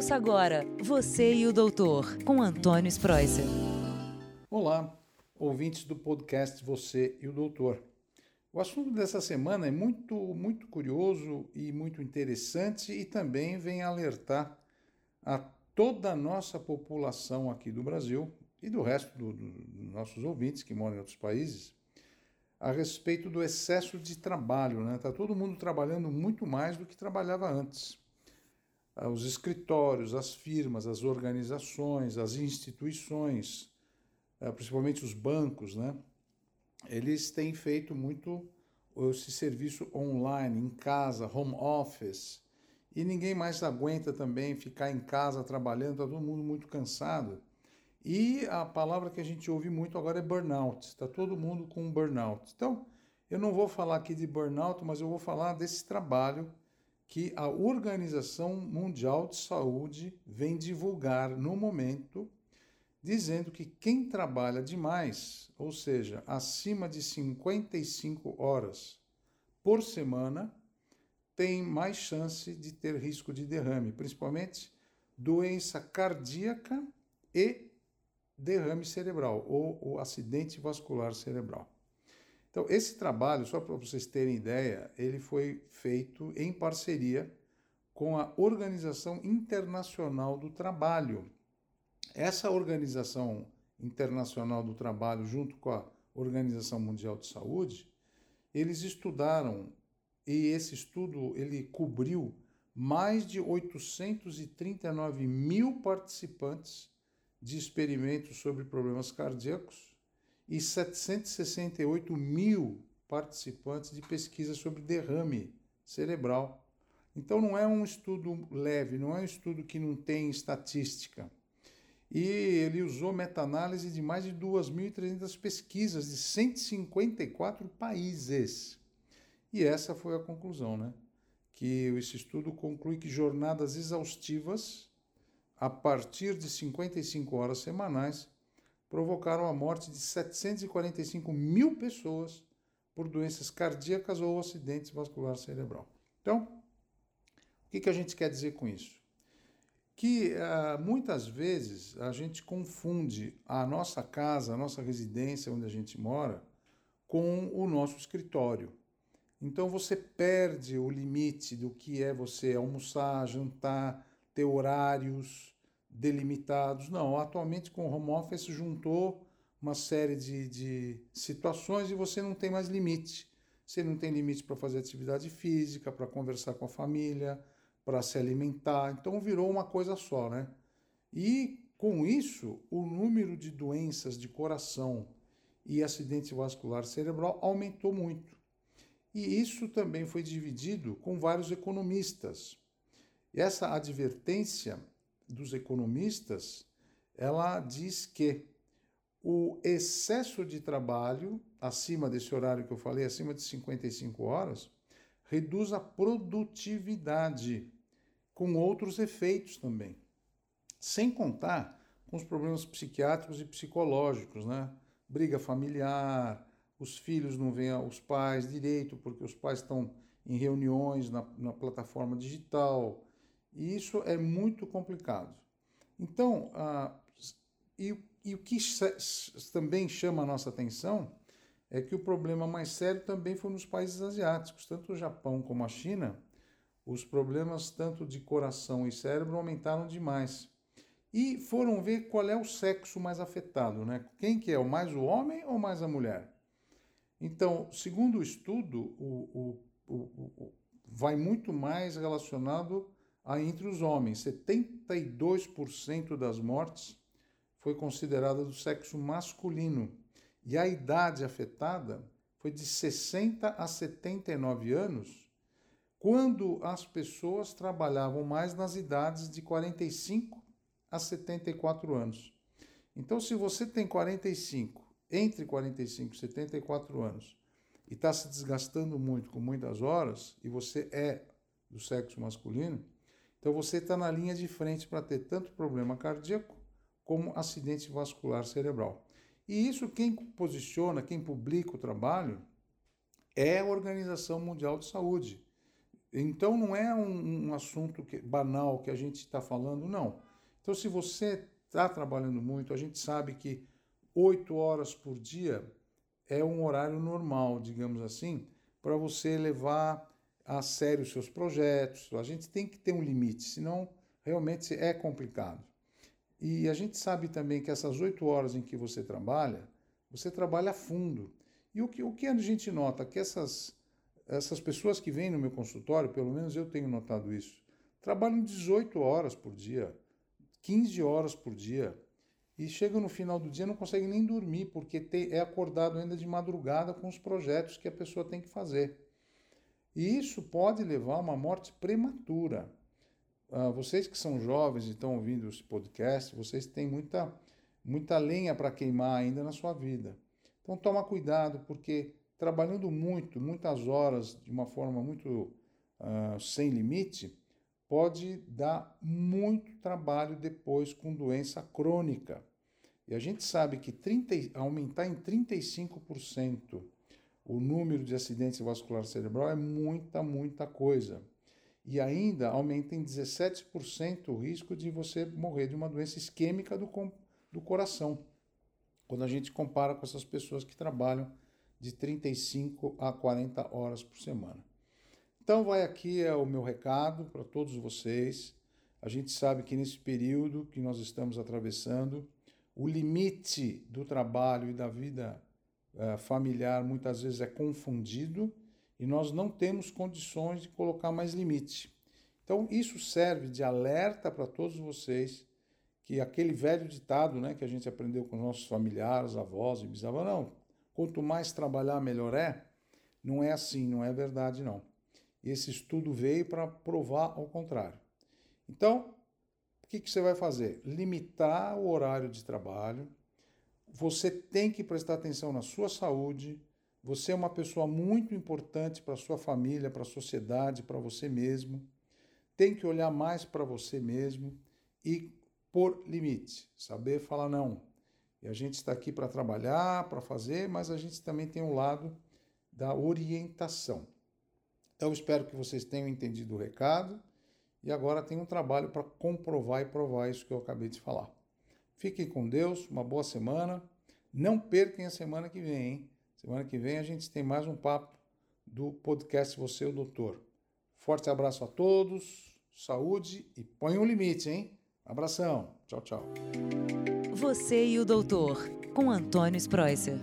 Ouça agora Você e o Doutor, com Antônio Spreuser. Olá, ouvintes do podcast Você e o Doutor. O assunto dessa semana é muito, muito curioso e muito interessante e também vem alertar a toda a nossa população aqui do Brasil e do resto dos do nossos ouvintes que moram em outros países a respeito do excesso de trabalho. Está né? Tá todo mundo trabalhando muito mais do que trabalhava antes. Ah, os escritórios, as firmas, as organizações, as instituições, ah, principalmente os bancos, né? eles têm feito muito esse serviço online, em casa, home office. E ninguém mais aguenta também ficar em casa trabalhando, está todo mundo muito cansado. E a palavra que a gente ouve muito agora é burnout. Está todo mundo com burnout. Então, eu não vou falar aqui de burnout, mas eu vou falar desse trabalho que a Organização Mundial de Saúde vem divulgar no momento, dizendo que quem trabalha demais, ou seja, acima de 55 horas por semana, tem mais chance de ter risco de derrame, principalmente doença cardíaca e derrame cerebral ou acidente vascular cerebral. Então, esse trabalho, só para vocês terem ideia, ele foi feito em parceria com a Organização Internacional do Trabalho. Essa Organização Internacional do Trabalho, junto com a Organização Mundial de Saúde, eles estudaram e esse estudo ele cobriu mais de 839 mil participantes de experimentos sobre problemas cardíacos e 768 mil participantes de pesquisa sobre derrame cerebral. Então não é um estudo leve, não é um estudo que não tem estatística. E ele usou meta-análise de mais de 2.300 pesquisas de 154 países. E essa foi a conclusão, né? Que esse estudo conclui que jornadas exaustivas a partir de 55 horas semanais, provocaram a morte de 745 mil pessoas por doenças cardíacas ou acidentes vascular cerebral. Então, o que, que a gente quer dizer com isso? Que uh, muitas vezes a gente confunde a nossa casa, a nossa residência onde a gente mora, com o nosso escritório. Então você perde o limite do que é você almoçar, jantar, ter horários delimitados. Não, atualmente com o home office juntou uma série de, de situações e você não tem mais limite. Você não tem limite para fazer atividade física, para conversar com a família, para se alimentar. Então virou uma coisa só, né? E com isso, o número de doenças de coração e acidente vascular cerebral aumentou muito. E isso também foi dividido com vários economistas. E essa advertência dos economistas, ela diz que o excesso de trabalho, acima desse horário que eu falei, acima de 55 horas, reduz a produtividade, com outros efeitos também. Sem contar com os problemas psiquiátricos e psicológicos, né? Briga familiar, os filhos não veem os pais direito porque os pais estão em reuniões na, na plataforma digital, e isso é muito complicado. Então, ah, e, e o que também chama a nossa atenção é que o problema mais sério também foi nos países asiáticos, tanto o Japão como a China, os problemas tanto de coração e cérebro aumentaram demais. E foram ver qual é o sexo mais afetado, né? Quem que é, o mais o homem ou mais a mulher? Então, segundo o estudo, o, o, o, vai muito mais relacionado entre os homens. 72% das mortes foi considerada do sexo masculino e a idade afetada foi de 60 a 79 anos, quando as pessoas trabalhavam mais nas idades de 45 a 74 anos. Então, se você tem 45, entre 45 e 74 anos, e está se desgastando muito com muitas horas, e você é do sexo masculino, então você está na linha de frente para ter tanto problema cardíaco como acidente vascular cerebral. E isso quem posiciona, quem publica o trabalho é a Organização Mundial de Saúde. Então não é um, um assunto que, banal que a gente está falando, não. Então, se você está trabalhando muito, a gente sabe que oito horas por dia é um horário normal, digamos assim, para você levar a sério os seus projetos. A gente tem que ter um limite, senão realmente é complicado. E a gente sabe também que essas oito horas em que você trabalha, você trabalha a fundo. E o que, o que a gente nota? Que essas, essas pessoas que vêm no meu consultório, pelo menos eu tenho notado isso, trabalham 18 horas por dia, 15 horas por dia. E chegam no final do dia não conseguem nem dormir, porque é acordado ainda de madrugada com os projetos que a pessoa tem que fazer. E isso pode levar a uma morte prematura. Uh, vocês que são jovens e estão ouvindo esse podcast, vocês têm muita, muita lenha para queimar ainda na sua vida. Então toma cuidado, porque trabalhando muito, muitas horas, de uma forma muito uh, sem limite, pode dar muito trabalho depois com doença crônica. E a gente sabe que 30, aumentar em 35% o número de acidentes vasculares cerebral é muita, muita coisa e ainda aumenta em 17% o risco de você morrer de uma doença isquêmica do, do coração, quando a gente compara com essas pessoas que trabalham de 35 a 40 horas por semana. Então, vai aqui é o meu recado para todos vocês. A gente sabe que nesse período que nós estamos atravessando, o limite do trabalho e da vida uh, familiar muitas vezes é confundido e nós não temos condições de colocar mais limite. Então, isso serve de alerta para todos vocês que aquele velho ditado né, que a gente aprendeu com nossos familiares, avós e bisavós, não, quanto mais trabalhar, melhor é, não é assim, não é verdade, não. Esse estudo veio para provar ao contrário. Então, o que, que você vai fazer? Limitar o horário de trabalho, você tem que prestar atenção na sua saúde, você é uma pessoa muito importante para a sua família, para a sociedade, para você mesmo. Tem que olhar mais para você mesmo e pôr limite, saber falar não. E a gente está aqui para trabalhar, para fazer, mas a gente também tem um lado da orientação. Então, espero que vocês tenham entendido o recado e agora tem um trabalho para comprovar e provar isso que eu acabei de falar. Fiquem com Deus, uma boa semana. Não percam a semana que vem, hein? Semana que vem a gente tem mais um papo do podcast Você, o Doutor. Forte abraço a todos, saúde e põe um limite, hein? Abração. Tchau, tchau. Você e o Doutor, com Antônio Spreuser.